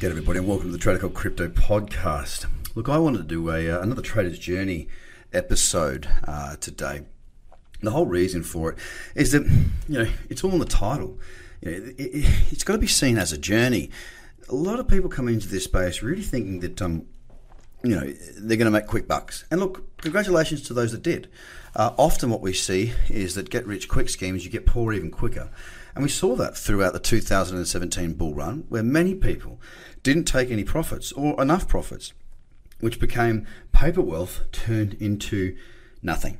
Good everybody, and welcome to the Trader Cobb Crypto Podcast. Look, I wanted to do a uh, another Trader's Journey episode uh, today. The whole reason for it is that you know it's all in the title. You know, it, it, it's got to be seen as a journey. A lot of people come into this space really thinking that um, you know they're going to make quick bucks. And look, congratulations to those that did. Uh, often, what we see is that get rich quick schemes you get poor even quicker. And we saw that throughout the 2017 bull run, where many people didn't take any profits or enough profits, which became paper wealth turned into nothing.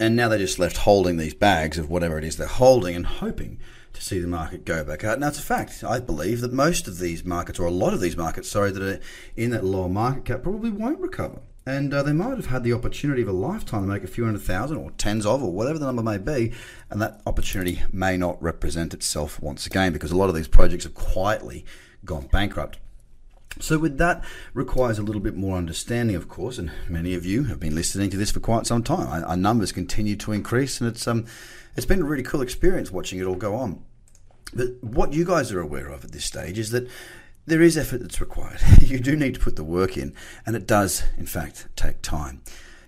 And now they're just left holding these bags of whatever it is they're holding and hoping to see the market go back out. Now, it's a fact. I believe that most of these markets, or a lot of these markets, sorry, that are in that lower market cap probably won't recover. And uh, they might have had the opportunity of a lifetime to make a few hundred thousand or tens of, or whatever the number may be. And that opportunity may not represent itself once again because a lot of these projects have quietly gone bankrupt. So, with that requires a little bit more understanding, of course, and many of you have been listening to this for quite some time. Our numbers continue to increase, and it's um, it's been a really cool experience watching it all go on. But what you guys are aware of at this stage is that there is effort that's required. you do need to put the work in, and it does, in fact, take time.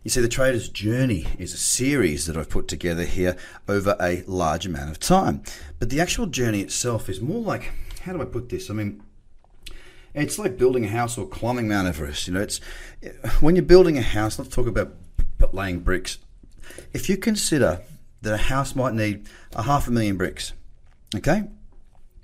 You see, the trader's journey is a series that I've put together here over a large amount of time. But the actual journey itself is more like how do I put this? I mean, it's like building a house or climbing Mount Everest. You know, it's when you're building a house. Let's talk about laying bricks. If you consider that a house might need a half a million bricks, okay.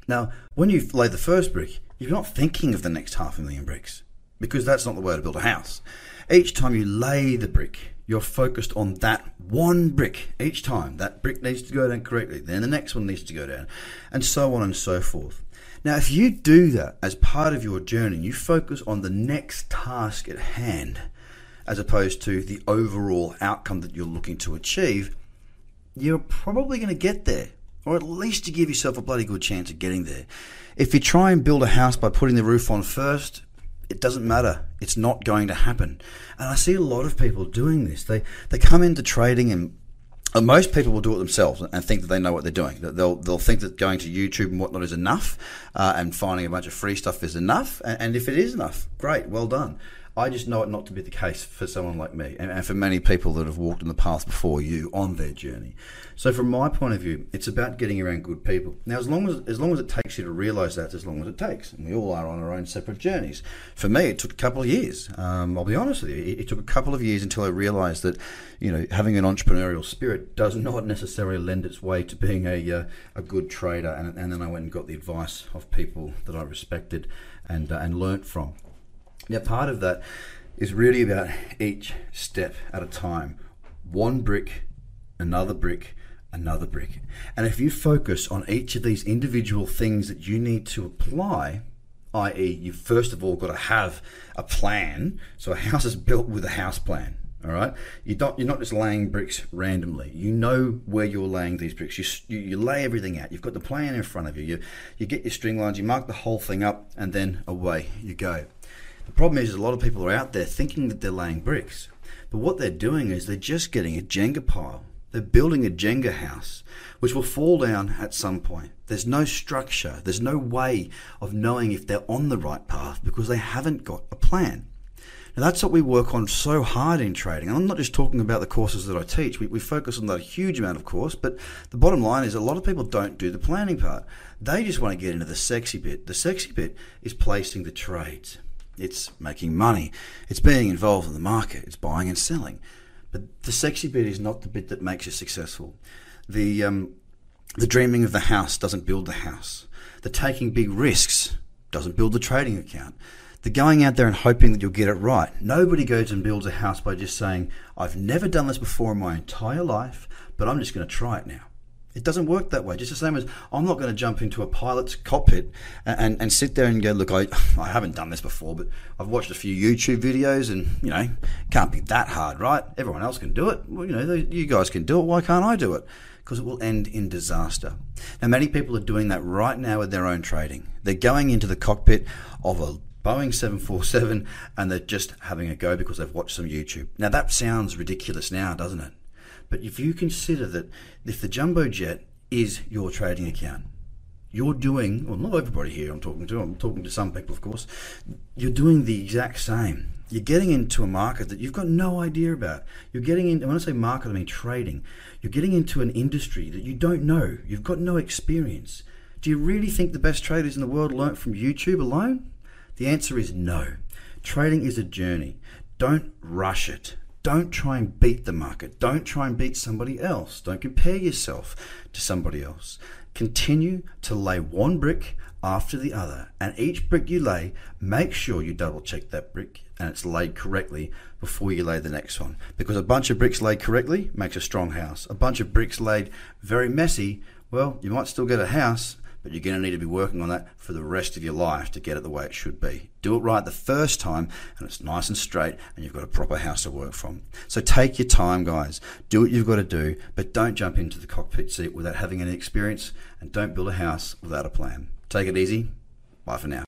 Now, when you lay the first brick, you're not thinking of the next half a million bricks because that's not the way to build a house. Each time you lay the brick, you're focused on that one brick each time. That brick needs to go down correctly, then the next one needs to go down, and so on and so forth. Now, if you do that as part of your journey, you focus on the next task at hand as opposed to the overall outcome that you're looking to achieve, you're probably going to get there, or at least you give yourself a bloody good chance of getting there. If you try and build a house by putting the roof on first, it doesn't matter. It's not going to happen. And I see a lot of people doing this. They they come into trading and and most people will do it themselves and think that they know what they're doing. They'll they'll think that going to YouTube and whatnot is enough, uh, and finding a bunch of free stuff is enough. And, and, if it is enough, great, well done. I just know it not to be the case for someone like me and, and for many people that have walked in the path before you on their journey. So from my point of view, it's about getting around good people. Now, as long as as long as it takes you to realise that, as long as it takes, and we all are on our own separate journeys. For me, it took a couple of years. Um, I'll be honest with you, it, it took a couple of years until I realised that you know having an entrepreneurial spirit does not necessarily lend its way to being a uh, a good trader. And, and then I went and got the advice of people that I respected and uh, and learnt from. Now, part of that is really about each step at a time. One brick, another brick, another brick. And if you focus on each of these individual things that you need to apply, i.e., you first of all got to have a plan. So a house is built with a house plan. All right, you don't, you're not just laying bricks randomly. You know where you're laying these bricks. You, you, you lay everything out. You've got the plan in front of you. You you get your string lines. You mark the whole thing up, and then away you go. The problem is, a lot of people are out there thinking that they're laying bricks, but what they're doing is they're just getting a Jenga pile. They're building a Jenga house, which will fall down at some point. There's no structure, there's no way of knowing if they're on the right path because they haven't got a plan. Now, that's what we work on so hard in trading. And I'm not just talking about the courses that I teach. We, we focus on that a huge amount, of course. But the bottom line is a lot of people don't do the planning part. They just want to get into the sexy bit. The sexy bit is placing the trades. It's making money. It's being involved in the market. It's buying and selling. But the sexy bit is not the bit that makes you successful. The um, the dreaming of the house doesn't build the house. The taking big risks doesn't build the trading account. The going out there and hoping that you'll get it right. Nobody goes and builds a house by just saying, I've never done this before in my entire life, but I'm just going to try it now. It doesn't work that way. Just the same as I'm not going to jump into a pilot's cockpit and, and, and, sit there and go, look, I, I haven't done this before, but I've watched a few YouTube videos and, you know, can't be that hard, right? Everyone else can do it. Well, you know, you guys can do it. Why can't I do it? Because it will end in disaster. Now, many people are doing that right now with their own trading. They're going into the cockpit of a Boeing 747 and they're just having a go because they've watched some YouTube. Now, that sounds ridiculous now, doesn't it? But if you consider that if the jumbo jet is your trading account, you're doing, well, not everybody here I'm talking to, I'm talking to some people, of course, you're doing the exact same. You're getting into a market that you've got no idea about. You're getting in, when I say market, I mean trading. You're getting into an industry that you don't know. You've got no experience. Do you really think the best traders in the world learnt from YouTube alone? The answer is no. Trading is a journey. Don't rush it. Don't try and beat the market. Don't try and beat somebody else. Don't compare yourself to somebody else. Continue to lay one brick after the other. And each brick you lay, make sure you double check that brick and it's laid correctly before you lay the next one. Because a bunch of bricks laid correctly makes a strong house. A bunch of bricks laid very messy, well, you might still get a house, but you're going to need to be working on that for the rest of your life to get it the way it should be. Do it right the first time, and it's nice and straight, and you've got a proper house to work from. So take your time, guys. Do what you've got to do, but don't jump into the cockpit seat without having any experience, and don't build a house without a plan. Take it easy. Bye for now.